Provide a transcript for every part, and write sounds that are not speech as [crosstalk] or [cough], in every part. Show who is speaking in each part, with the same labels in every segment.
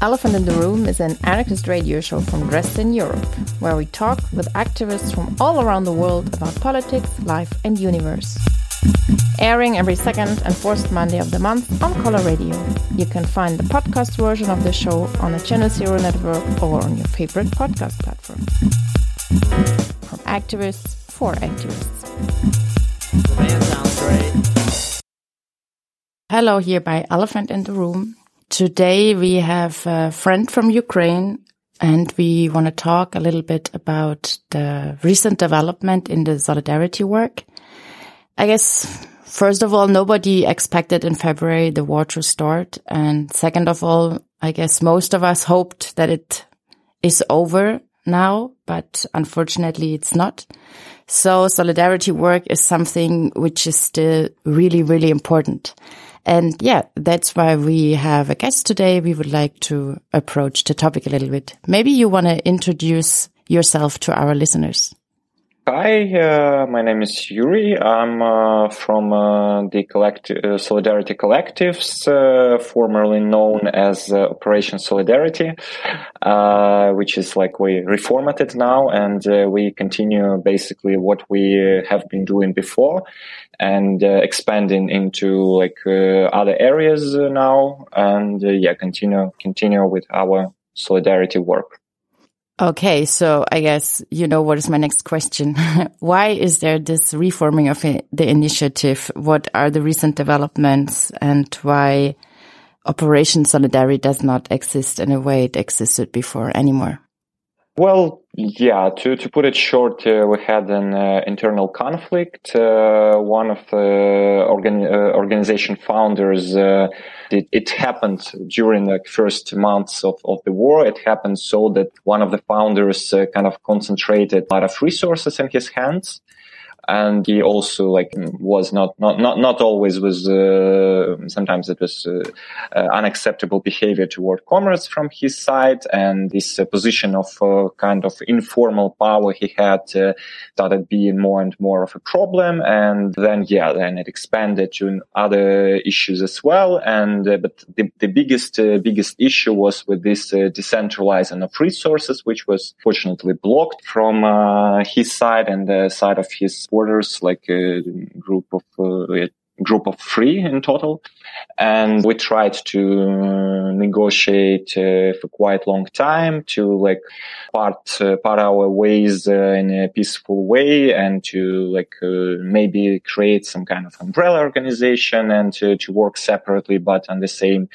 Speaker 1: Elephant in the Room is an anarchist radio show from Dresden, Europe, where we talk with activists from all around the world about politics, life, and universe. Airing every second and fourth Monday of the month on coloRadio. You can find the podcast version of the show on the Channel Zero network or on your favorite podcast platform. From activists for activists.
Speaker 2: The sounds great.
Speaker 1: Hello, here by Elephant in the Room. Today we have a friend from Ukraine and we want to talk a little bit about the recent development in the solidarity work. I guess, first of all, nobody expected in February the war to start. And second of all, I guess most of us hoped that it is over now, but unfortunately it's not. So solidarity work is something which is still really, really important. And yeah, that's why we have a guest today. We would like to approach the topic a little bit. Maybe you want to introduce yourself to our listeners.
Speaker 3: Hi, uh, my name is Yuri. I'm uh, from uh, the collective, uh, Solidarity Collectives, uh, formerly known as uh, Operation Solidarity, which is like we reformatted now, and we continue basically what we have been doing before, and expanding into like other areas now, and yeah, continue continue with our solidarity work.
Speaker 1: Okay, so I guess you know what is my next question. [laughs] Why is there this reforming of the initiative? What are the recent developments and why Operation Solidarity does not exist in a way it existed before anymore?
Speaker 3: Well, yeah, to, to put it short, uh, we had an uh, internal conflict. Uh, one of the organ, uh, organization founders, uh, it, it, happened during the first months of, of the war. It happened so that one of the founders uh, kind of concentrated a lot of resources in his hands and he also like was not not not not always was uh, sometimes it was uh, uh, unacceptable behavior toward comrades from his side. And this uh, position of uh, kind of informal power he had uh, started being more and more of a problem. And then yeah then it expanded to other issues as well. And but the, the biggest biggest issue was with this decentralizing of resources which was fortunately blocked from his side and the side of his like a group of uh, group of three in total. And we tried to negotiate uh, for quite long time to like part, uh, part our ways uh, in a peaceful way and to like uh, maybe create some kind of umbrella organization and to, to work separately, but on the same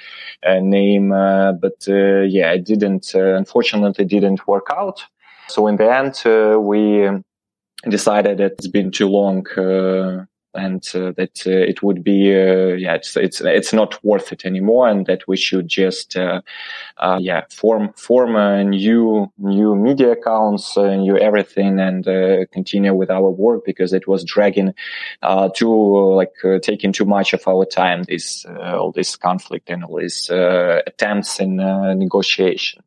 Speaker 3: uh, name. Uh, but yeah, it didn't, unfortunately didn't work out. So in the end, we, decided that it's been too long uh, and uh, that uh, it would be uh, yeah it's it's it's not worth it anymore and that we should just uh, uh, yeah form form a new new media accounts and new everything and continue with our work because it was dragging too like taking too much of our time this all this conflict and all these attempts in negotiation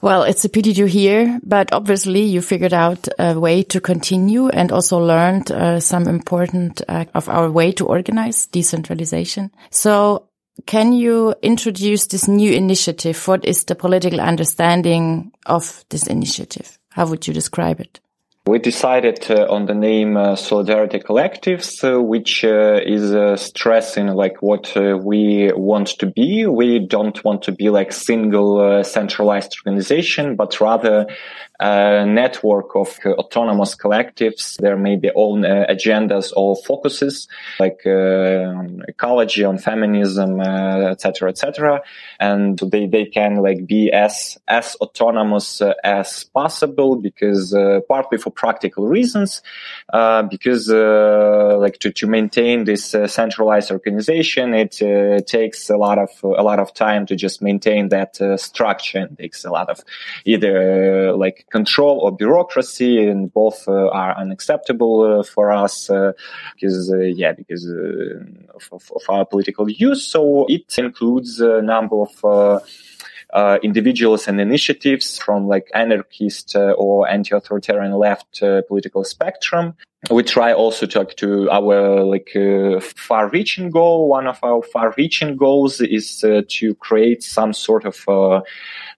Speaker 1: well, it's a pity to hear, but obviously you figured out a way to continue and also learned uh, some important uh, of our way to organize decentralization. So can you introduce this new initiative? What is the political understanding of this initiative? How would you describe it?
Speaker 3: We decided uh, on the name uh, Solidarity Collectives, uh, which uh, is uh, stressing like what uh, we want to be. We don't want to be like single centralized organization, but rather a network of autonomous collectives. There may be own agendas or focuses like on ecology, on feminism, etc., etc. And they, they can like be as, as autonomous as possible because partly for practical reasons, uh, because uh, like to, to maintain this uh, centralized organization, it uh, takes a lot of a lot of time to just maintain that uh, structure. It takes a lot of either like control or bureaucracy, and both are unacceptable for us because yeah, because of, of, of, our political views. So it includes a number of uh, individuals and initiatives from like anarchist uh, or anti-authoritarian left uh, political spectrum. We try also to to our like uh, far-reaching goal. One of our far-reaching goals is uh, to create some sort of uh,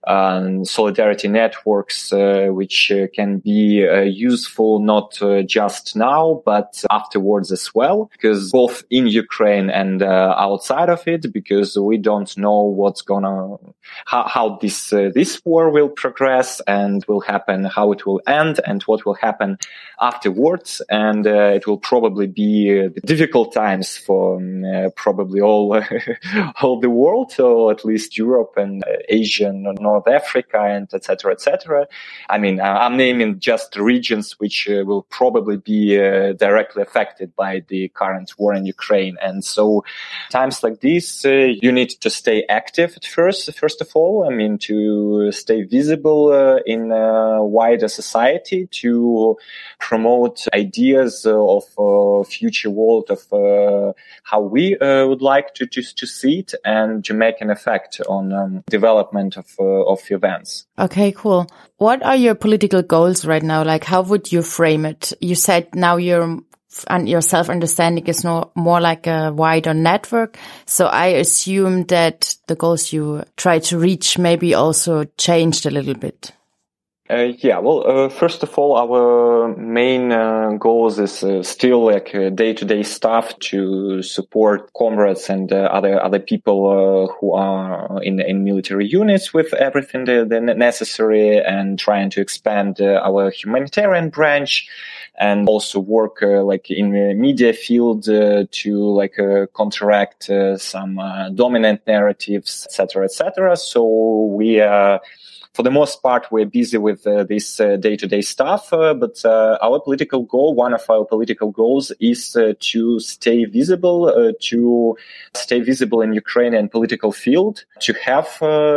Speaker 3: um, solidarity networks, uh, which uh, can be uh, useful not just now but afterwards as well, because both in Ukraine and outside of it, because we don't know what's gonna how, how this this war will progress and will happen, how it will end, and what will happen afterwards, and it will probably be difficult times for um, probably all [laughs] all the world, or at least Europe and Asia and North Africa and etc. etc. I mean, uh, I'm naming just regions which uh, will probably be uh, directly affected by the current war in Ukraine. And so times like these, you need to stay active at first, first of all. I mean, to stay visible in a wider society, to promote ideas Uh, of uh, future world of uh, how we would like to, to, to see it and to make an effect on um, development of, of events.
Speaker 1: Okay, cool. What are your political goals right now? Like, how would you frame it? You said now your and your self understanding is no more like a wider network. So I assume that the goals you try to reach maybe also changed a little bit.
Speaker 3: Uh, yeah, well, uh, first of all, our main uh, goals is uh, still like day to day stuff to support comrades and uh, other other people uh, who are in in military units with everything that necessary, and trying to expand our humanitarian branch, and also work like in the media field to like counteract some dominant narratives, etc., etc. So we for the most part, we're busy with uh, this uh, day-to-day stuff. Uh, but uh, our political goal, one of our political goals, is uh, to stay visible, uh, to stay visible in Ukrainian political field, to have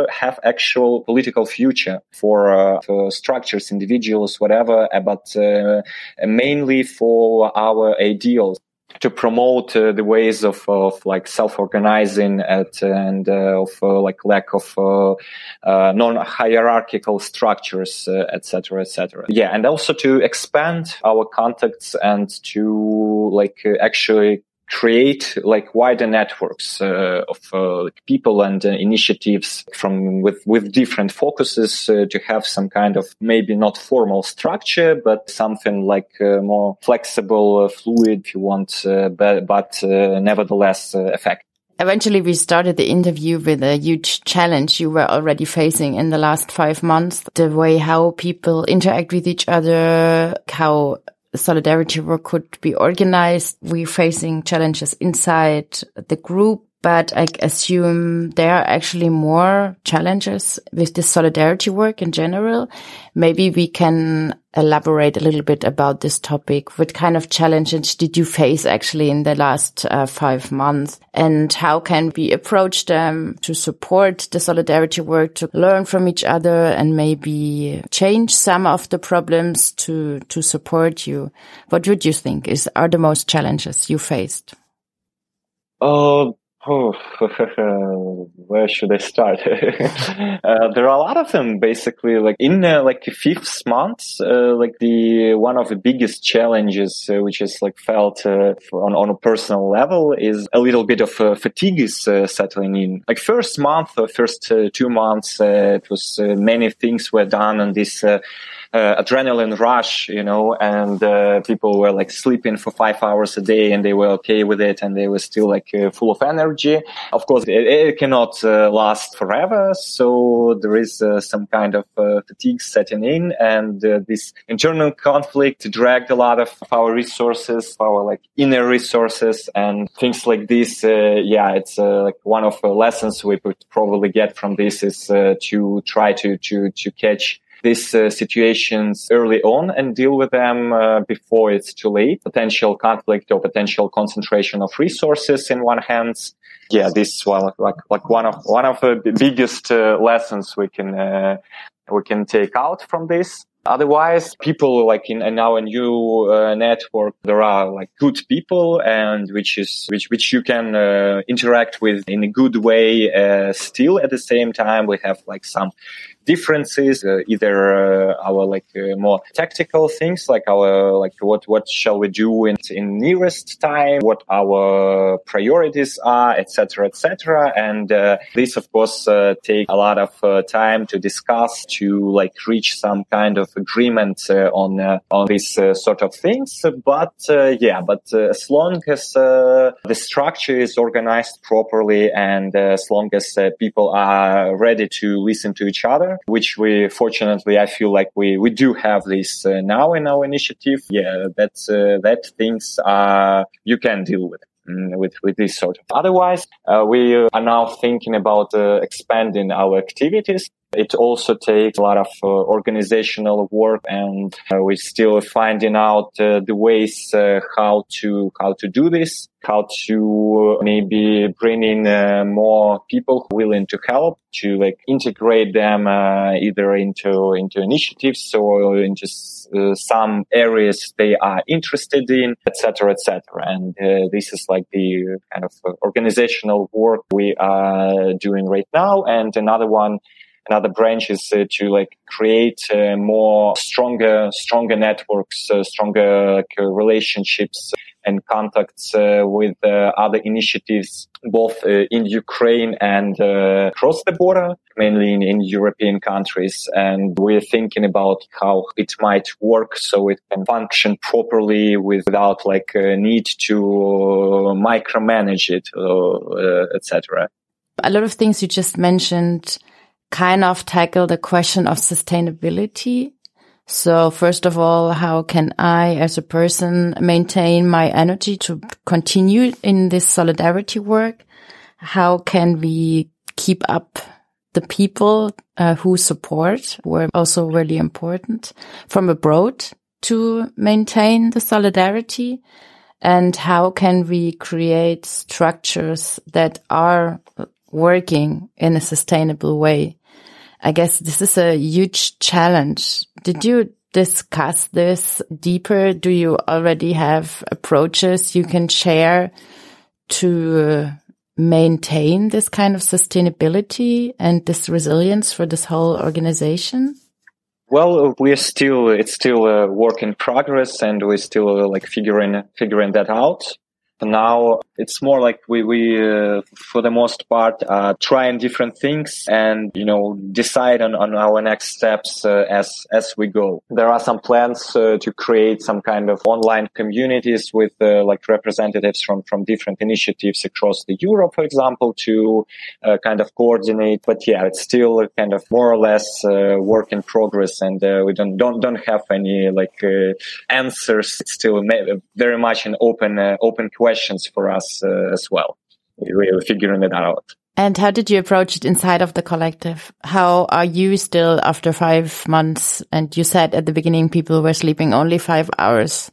Speaker 3: have actual political future for, for structures, individuals, whatever, but mainly for our ideals to promote uh, the ways of, of like self-organizing at, and uh, of uh, like lack of uh, uh, non-hierarchical structures, etc., uh, etc. yeah, and also to expand our contacts and to like actually create like wider networks uh, of uh, people and uh, initiatives from with with different focuses uh, to have some kind of maybe not formal structure but something like uh, more flexible uh, fluid if you want but, but nevertheless effective
Speaker 1: Eventually, we started the interview with a huge challenge you were already facing in the last five months. The way how people interact with each other, how solidarity work could be organized. We're facing challenges inside the group, but I assume there are actually more challenges with the solidarity work in general. Maybe we can elaborate a little bit about this topic. What kind of challenges did you face actually in the last uh, five months? And how can we approach them to support the solidarity work, to learn from each other and maybe change some of the problems to, to support you? What would you think is, are the most challenges you faced?
Speaker 3: Uh, Oh, [laughs] where should I start? [laughs] uh, there are a lot of them, basically. Like in uh, like the fifth month, uh, like the one of the biggest challenges, uh, which is like felt uh, on on a personal level, is a little bit of uh, fatigue is settling in. Like first month, first two months, it was many things were done on this uh, adrenaline rush, you know, and uh, people were like sleeping for five hours a day and they were okay with it and they were still like uh, full of energy. Of course, it, it cannot uh, last forever. So there is uh, some kind of uh, fatigue setting in and this internal conflict dragged a lot of our resources, our like inner resources and things like this. yeah, it's like one of the lessons we could probably get from this is to try to, to, to catch these uh, situations early on and deal with them uh, before it's too late. Potential conflict or potential concentration of resources in one hand. Yeah, this is one like like one of one of the biggest uh, lessons we can uh, we can take out from this. Otherwise, people like in, in our new uh, network, there are like good people and which is, which, which you can uh, interact with in a good way. Uh, still at the same time, we have like some differences, uh, either uh, our like uh, more tactical things, like our like what what shall we do in in nearest time, what our priorities are, etc., etc. And uh, this, of course, uh, take a lot of uh, time to discuss to like reach some kind of agreement on on these sort of things. But yeah, but as long as the structure is organized properly and as long as people are ready to listen to each other, which we fortunately I feel like we we do have this now in our initiative. Yeah, that's that things are you can deal with. Mm, with with this sort of. Otherwise, uh, we are now thinking about uh, expanding our activities. It also takes a lot of uh, organizational work, and uh, we're still finding out uh, the ways uh, how to how to do this how to maybe bring in uh, more people willing to help to like integrate them uh, either into into initiatives or into uh, some areas they are interested in etc etc and uh, this is like the kind of organizational work we are doing right now. And another one another branch is uh, to like create uh, more stronger stronger networks uh, stronger relationships and contacts uh, with uh, other initiatives, both uh, in Ukraine and across the border, mainly in, in, European countries. And we're thinking about how it might work so it can function properly without like a need to micromanage it, etc.
Speaker 1: A lot of things you just mentioned kind of tackle the question of sustainability so first of all, how can I as a person maintain my energy to continue in this solidarity work? How can we keep up the people uh, who support were also really important from abroad to maintain the solidarity? And how can we create structures that are working in a sustainable way? I guess this is a huge challenge. Did you discuss this deeper? Do you already have approaches you can share to uh, maintain this kind of sustainability and this resilience for this whole organization?
Speaker 3: Well, we're still, it's still a work in progress and we're still uh, like figuring, figuring that out. Now it's more like we, we uh, for the most part, uh, trying different things and, you know, decide on, on our next steps uh, as, as we go. There are some plans uh, to create some kind of online communities with uh, like representatives from, from different initiatives across the Europe, for example, to uh, kind of coordinate. But yeah, it's still kind of more or less work in progress and we don't, don't, don't have any like answers. It's still very much an open, open question questions for us uh, as well. We're figuring it out.
Speaker 1: And how did you approach it inside of the collective? How are you still after five months? And you said at the beginning people were sleeping only five hours.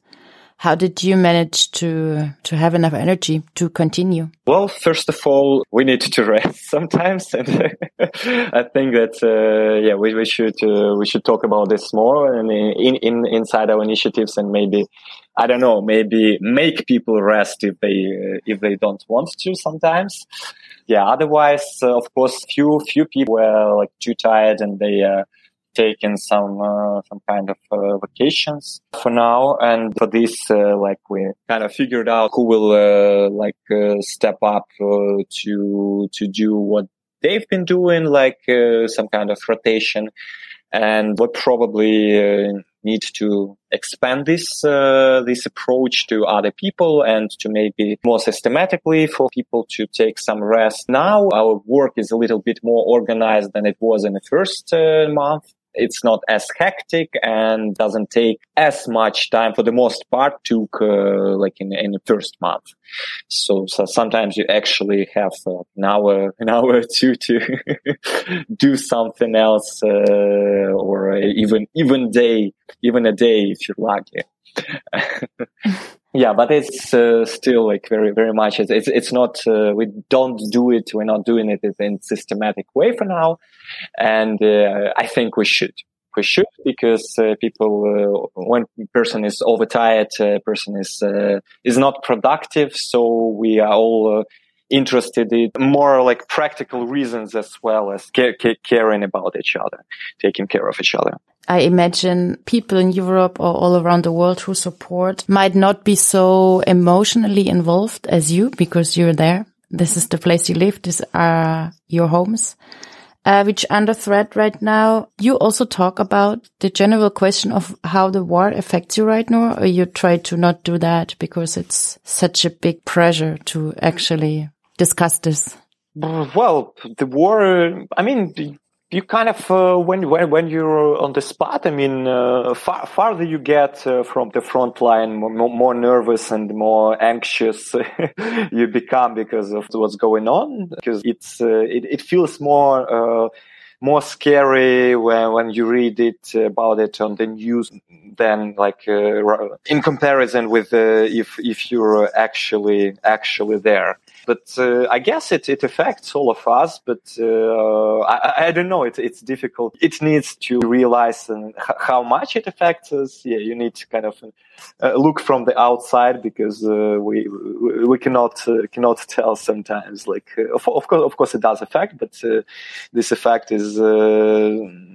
Speaker 1: How did you manage to to have enough energy to continue?
Speaker 3: Well, first of all, we need to [laughs] rest sometimes, and [laughs] I think that uh, yeah, we, we should uh, we should talk about this more and in, in inside our initiatives and maybe I don't know, maybe make people rest if they uh, if they don't want to sometimes. Yeah. Otherwise, uh, of course, few few people were like too tired and they uh, taken some uh, some kind of uh, vacations for now. And for this, uh, like we kind of figured out who will like step up to to do what they've been doing, like some kind of rotation and what probably uh, need to expand this uh, this approach to other people and to maybe more systematically for people to take some rest. Now our work is a little bit more organized than it was in the first uh, month it's not as hectic and doesn't take as much time for the most part took uh, like in, in the first month. So, so sometimes you actually have uh, an hour [laughs] an hour or two to [laughs] do something else uh, or even even day even a day if you're lucky [laughs] yeah but it's uh, still like very very much it's it's, it's not uh, we don't do it we're not doing it in systematic way for now. And uh, i think we should. We should because uh, people uh, when person is overtired uh, person is is not productive. So we are all interested in more like practical reasons as well as ca- ca- caring about each other, taking care of each other.
Speaker 1: I imagine people in Europe or all around the world who support might not be so emotionally involved as you because you're there. This is the place you live. These are your homes, uh, which under threat right now. You also talk about the general question of how the war affects you right now, or you try to not do that because it's such a big pressure to actually discuss this.
Speaker 3: Well, the war, I mean, you kind of uh, when when when you're on the spot. I mean, uh, far farther you get uh, from the front line, more, more nervous and more anxious [laughs] you become because of what's going on. Because it's uh, it, it feels more uh, more scary when when you read it about it on the news than like uh, in comparison with if if you're actually actually there. But uh, I guess it, it affects all of us, but uh, I, I don't know. It, it's difficult. It needs to realize uh, how much it affects us. Yeah, you need to kind of uh, look from the outside because uh, we we cannot uh, cannot [laughs] tell sometimes. Like of, of, course, of course, it does affect, but this effect is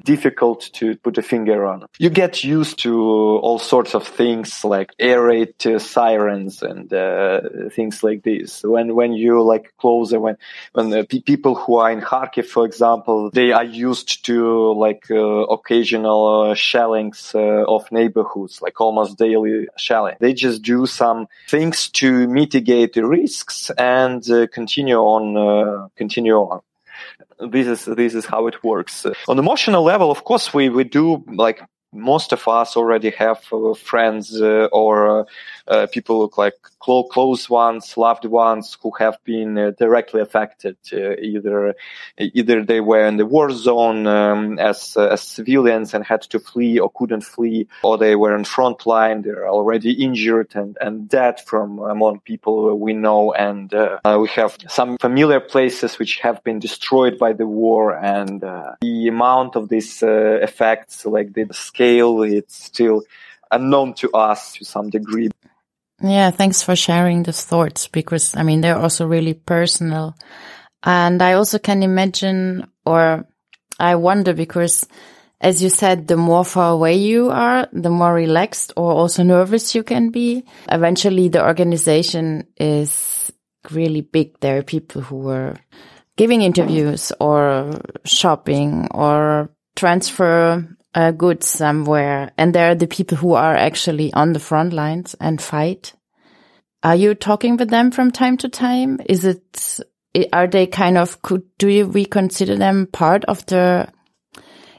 Speaker 3: difficult to put a finger on. You get used to all sorts of things like air raid sirens and things like this. When when you like closer when when people who are in Kharkiv, for example, they are used to like uh, occasional uh, shellings uh, of neighborhoods, like almost daily shelling. They just do some things to mitigate the risks and uh, continue on uh, continue on this is this is how it works. On emotional level, of course, we we do like most of us already have uh, friends uh, or uh, uh people look like clo- close ones, loved ones who have been uh, directly affected. Uh, either either they were in the war zone um, as as civilians and had to flee or couldn't flee, or they were in front line. They're already injured and and dead from among people we know. And we have some familiar places which have been destroyed by the war, and the amount of these effects, like the scale, it's still unknown to us to some degree.
Speaker 1: Yeah, thanks for sharing those thoughts because I mean they're also really personal. And I also can imagine or I wonder because as you said, the more far away you are, the more relaxed or also nervous you can be. Eventually the organization is really big. There are people who are giving interviews or shopping or transfer uh, goods somewhere, and there are the people who are actually on the front lines and fight. Are you talking with them from time to time? Is it, are they kind of, could, do you, we consider them part of the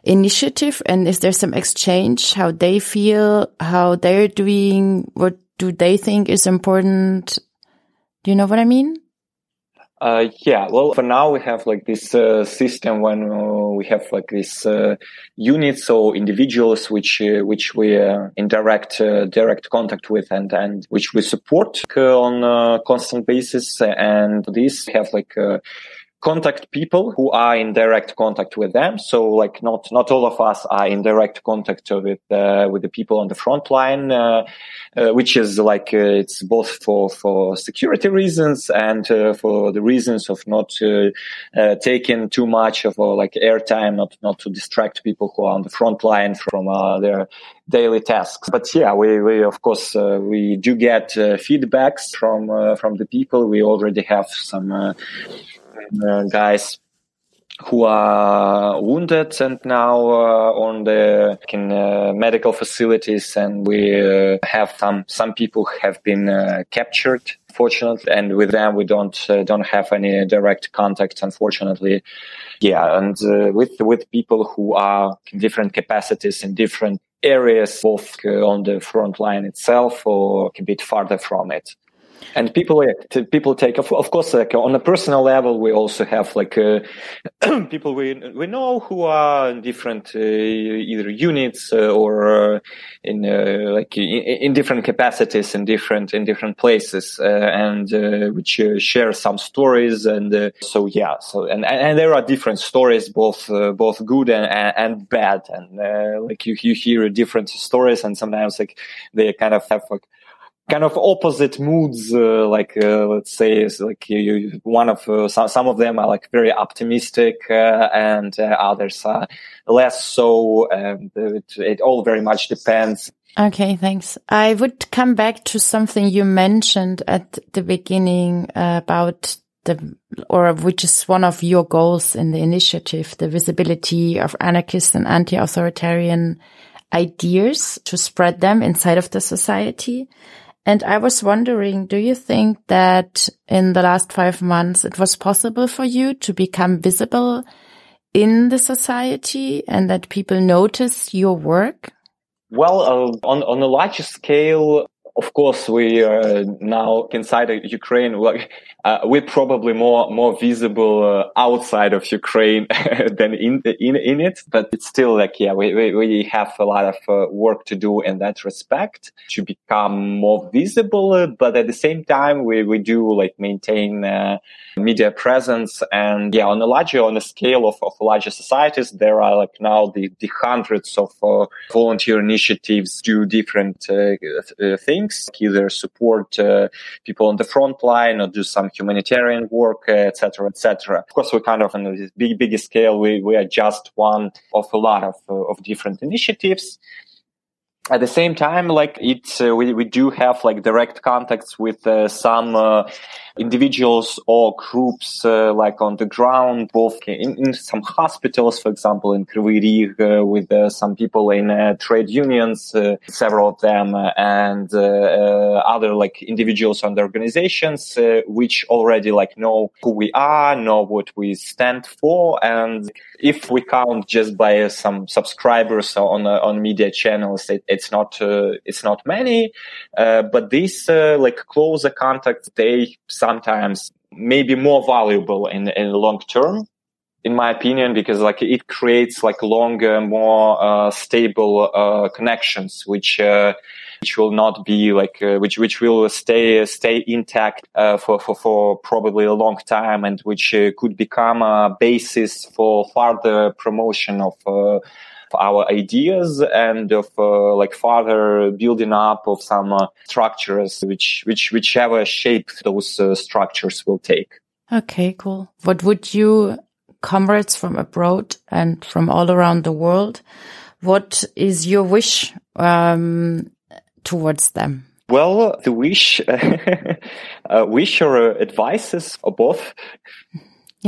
Speaker 1: initiative? And is there some exchange, how they feel, how they're doing? What do they think is important? Do you know what I mean?
Speaker 3: Uh, yeah, well, for now we have like this uh, system when uh, we have like this uh, units or individuals which uh, which we are in direct uh, direct contact with and and which we support on a constant basis, and these have like contact people who are in direct contact with them. So like not, not all of us are in direct contact with, uh, with the people on the front line, uh, uh, which is like, uh, it's both for, for security reasons and uh, for the reasons of not uh, taking too much of like airtime, not, not to distract people who are on the front line from their daily tasks. But yeah, we, we of course we do get feedbacks from from the people. We already have some guys who are wounded and now uh, on the in uh, medical facilities and we uh, have some some people have been uh, captured fortunately and with them we don't uh, don't have any direct contact unfortunately. Yeah and with with people who are in different capacities in different areas both on the front line itself or a bit farther from it and people people take of, of course like on a personal level we also have like uh, [clears throat] people we we know who are in different uh, either units uh, or uh, in uh, like in, in, different capacities in different in different places uh, and which share some stories and so yeah so and and there are different stories both both good and and bad. And like you you hear different stories and sometimes like they kind of have like kind of opposite moods. Uh, like uh, let's say, like you, you, one of uh, some, some of them are like very optimistic, uh, and uh, others are less so. And it, it all very much depends.
Speaker 1: Okay, thanks. I would come back to something you mentioned at the beginning about the, or which is one of your goals in the initiative, the visibility of anarchist and anti-authoritarian ideas to spread them inside of the society. And I was wondering, do you think that in the last five months it was possible for you to become visible in the society and that people notice your work?
Speaker 3: Well, uh, on, on a larger scale, of course, we are now inside Ukraine. Like, uh, we're probably more more visible uh, outside of Ukraine [laughs] than in, in in it. But it's still like, yeah, we we, we have a lot of uh, work to do in that respect to become more visible. But at the same time, we we do like maintain uh, media presence. And yeah, on a larger on a scale of, of larger societies, there are like now the the hundreds of uh, volunteer initiatives do different uh, things either support uh, people on the front line or do some humanitarian work, etc., uh, etc. Of course, we're kind of on this big, big scale. We, we are just one of a lot of, uh, of different initiatives at the same time, like it's, uh, we, we do have like direct contacts with uh, some uh, individuals or groups uh, like on the ground, both in, in, some hospitals, for example, in Kryvyi uh, with uh, some people in uh, trade unions, uh, several of them, uh, and other like individuals and organizations, which already like know who we are, know what we stand for, and if we count just by some subscribers on on media channels, it, it's not it's not many, but these like closer contacts, they sometimes maybe more valuable in in the long term in my opinion because like it creates like longer more uh, stable uh, connections which uh, which will not be like uh, which which will stay stay intact uh, for, for for probably a long time and which uh, could become a basis for further promotion of our ideas and of uh, like further building up of some uh, structures which which whichever shape those uh, structures will take
Speaker 1: okay cool what would you comrades from abroad and from all around the world what is your wish um, towards them
Speaker 3: well, the wish, [laughs] uh, wish or advices or both.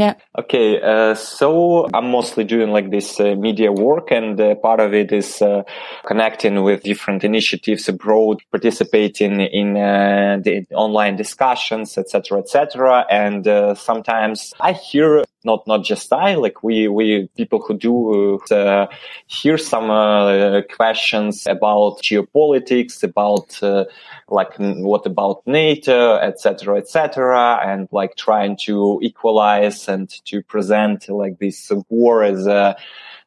Speaker 1: Yeah.
Speaker 3: Okay. Uh, so I'm mostly doing like this uh, media work and uh, part of it is uh, connecting with different initiatives abroad, participating in uh, the online discussions, etc., etc. And uh, sometimes I hear not not just I like we we people who do uh, hear some uh, questions about geopolitics about uh, like what about NATO etc etc and like trying to equalize and to present like this war as a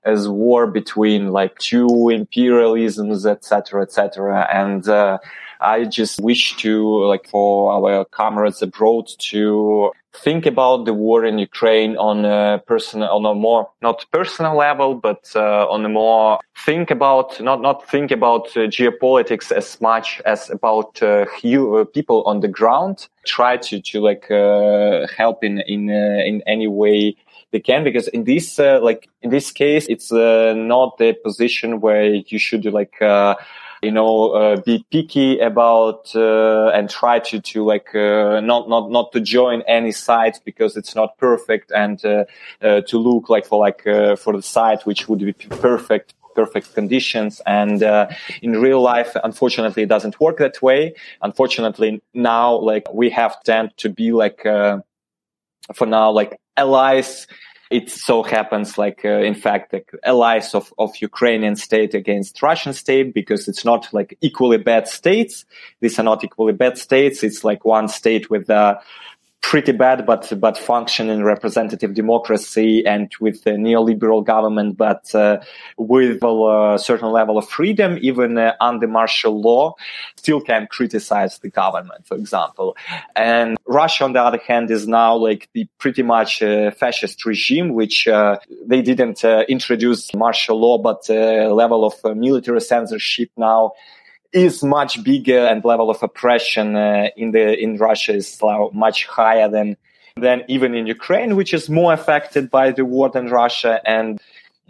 Speaker 3: as war between like two imperialisms etc etc and uh, I just wish to like for our comrades abroad to think about the war in Ukraine on a personal, on a more not personal level, but uh, on a more think about not not think about uh, geopolitics as much as about uh, uh, people on the ground. Try to to like uh, help in in uh, in any way they can because in this like in this case it's not the position where you should like you know, uh, be picky about uh, and try to to like uh, not not not to join any sites because it's not perfect and uh, uh, to look like for like uh, for the site which would be perfect perfect conditions. And in real life unfortunately it doesn't work that way. Unfortunately now like we have tend to be like for now like allies it so happens like uh, in fact like allies of, of ukrainian state against russian state because it's not like equally bad states. These are not equally bad states. It's like one state with uh, pretty bad, but but functioning representative democracy and with a neoliberal government, but uh, with a certain level of freedom, even uh, under martial law, still can criticize the government, for example. And Russia, on the other hand, is now like the pretty much uh, fascist regime, which uh, they didn't uh, introduce martial law, but uh, level of military censorship now is much bigger and level of oppression uh, in the in Russia is much higher than than even in Ukraine, which is more affected by the war than Russia and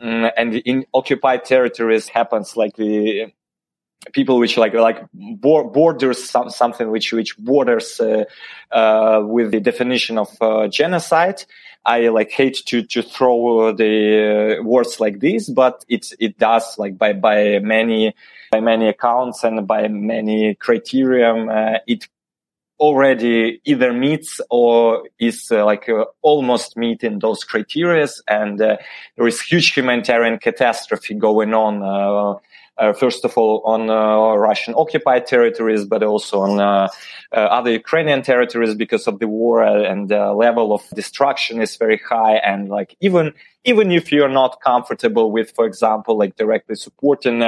Speaker 3: mm, and in occupied territories happens like the people which like like borders some, something which which borders uh, uh, with the definition of uh, genocide. I like hate to to throw the uh, words like this, but it it does like by by many by many accounts and by many criterion uh, it already either meets or is uh, like uh, almost meeting those criteria and uh, there is huge humanitarian catastrophe going on uh, Uh, first of all on uh, Russian occupied territories, but also on uh, uh other Ukrainian territories because of the war uh, and the level of destruction is very high. And like even even if you're not comfortable with, for example, like directly supporting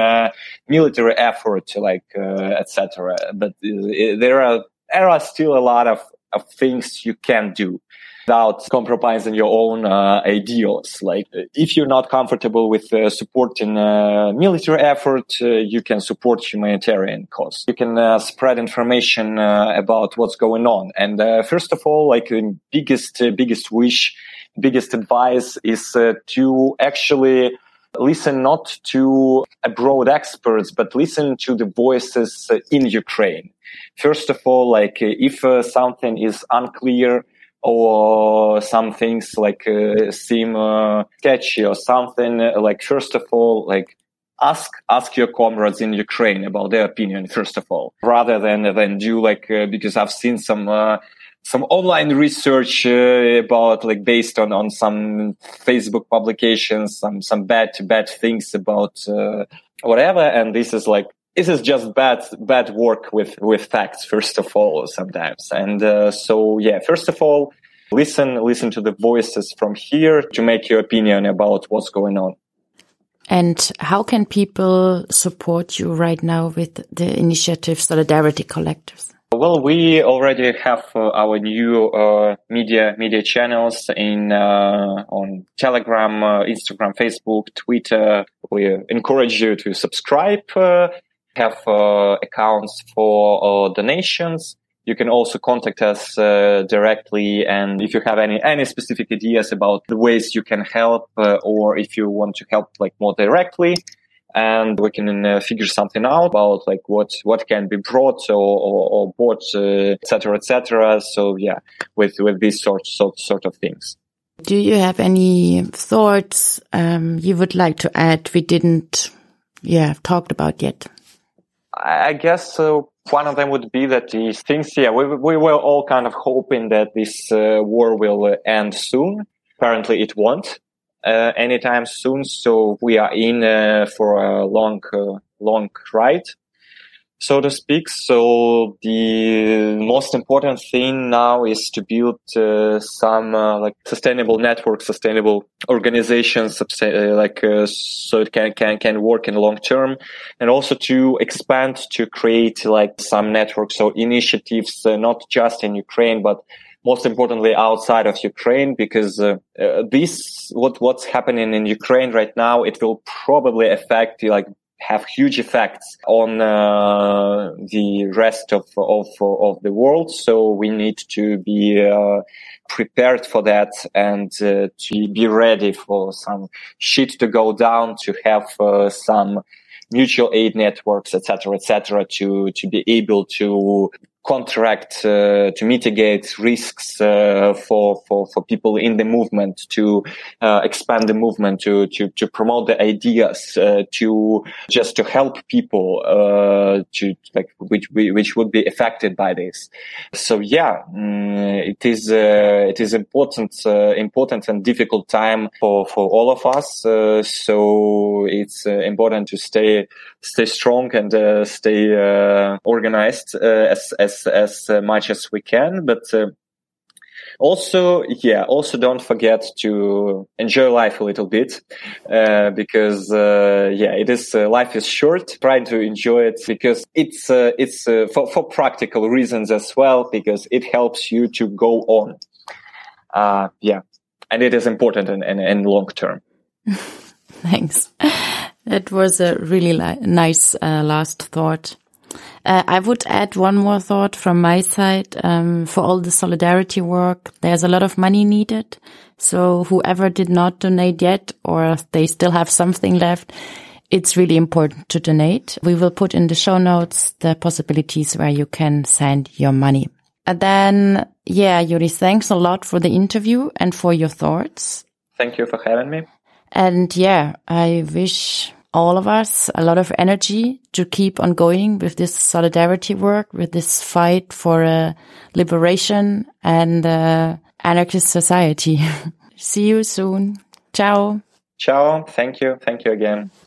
Speaker 3: military effort, like etc., but there are there are still a lot of, of things you can do without compromising your own uh, ideals. Like if you're not comfortable with uh, supporting uh, military effort, uh, you can support humanitarian cause. You can uh, spread information about what's going on. And first of all, like the biggest biggest wish, biggest advice is to actually listen not to abroad experts, but listen to the voices in Ukraine. First of all, like if something is unclear, or some things like uh, seem uh, sketchy or something like first of all like ask ask your comrades in Ukraine about their opinion first of all rather than than do like uh, because I've seen some uh, some online research uh, about like based on on some Facebook publications some some bad bad things about uh, whatever. And this is like this is just bad bad work with with facts first of all sometimes. And uh, so yeah first of all listen listen to the voices from here to make your opinion about what's going on.
Speaker 1: And how can people support you right now with the initiative solidarity collectives
Speaker 3: well, we already have uh, our new uh, media media channels in uh, on Telegram, uh, Instagram, Facebook, Twitter. We encourage you to subscribe uh, have uh, accounts for donations. You can also contact us directly, and if you have any any specific ideas about the ways you can help, or if you want to help like more directly, and we can uh, figure something out about like what what can be brought or or, or bought, etc., uh, etc. So yeah, with with these sorts sort sort of things.
Speaker 1: Do you have any thoughts um, you would like to add? We didn't, yeah, talked about yet.
Speaker 3: I guess uh, one of them would be that these things, yeah, we, we were all kind of hoping that this uh, war will uh, end soon. Apparently it won't uh, anytime soon. So we are in uh, for a long, uh, long ride so to speak. So the most important thing now is to build uh, some uh, like sustainable network, sustainable organizations, uh, like so it can can can work in long term, and also to expand to create like some networks or initiatives, uh, not just in Ukraine but most importantly outside of Ukraine, because uh, uh, this what what's happening in Ukraine right now, it will probably affect like have huge effects on uh, the rest of, of, of the world. So we need to be uh, prepared for that and uh, to be ready for some shit to go down, to have uh, some mutual aid networks, etc., etc., to to be able to contract uh, to mitigate risks uh, for, for for people in the movement to uh, expand the movement to to to promote the ideas uh, to just to help people uh, to like which which would be affected by this. So yeah mm, it is uh, it is important important and difficult time for for all of us so it's important to stay stay strong and stay organized as as as uh, much as we can, but uh, also yeah also don't forget to enjoy life a little bit uh, because uh, yeah it is uh, life is short. Try to enjoy it because it's uh, it's for, for practical reasons as well because it helps you to go on. Yeah. And it is important in long term. [laughs]
Speaker 1: Thanks. That was a really nice last thought Uh, I would add one more thought from my side. Um, for all the solidarity work, there's a lot of money needed. So whoever did not donate yet, or they still have something left, it's really important to donate. We will put in the show notes the possibilities where you can send your money. And then, yeah, Yuri, thanks a lot for the interview and for your thoughts.
Speaker 3: Thank you for having me.
Speaker 1: And yeah, I wish all of us a lot of energy to keep on going with this solidarity work, with this fight for a liberation and uh, anarchist society. [laughs] See you soon. Ciao.
Speaker 3: Ciao. Thank you. Thank you again.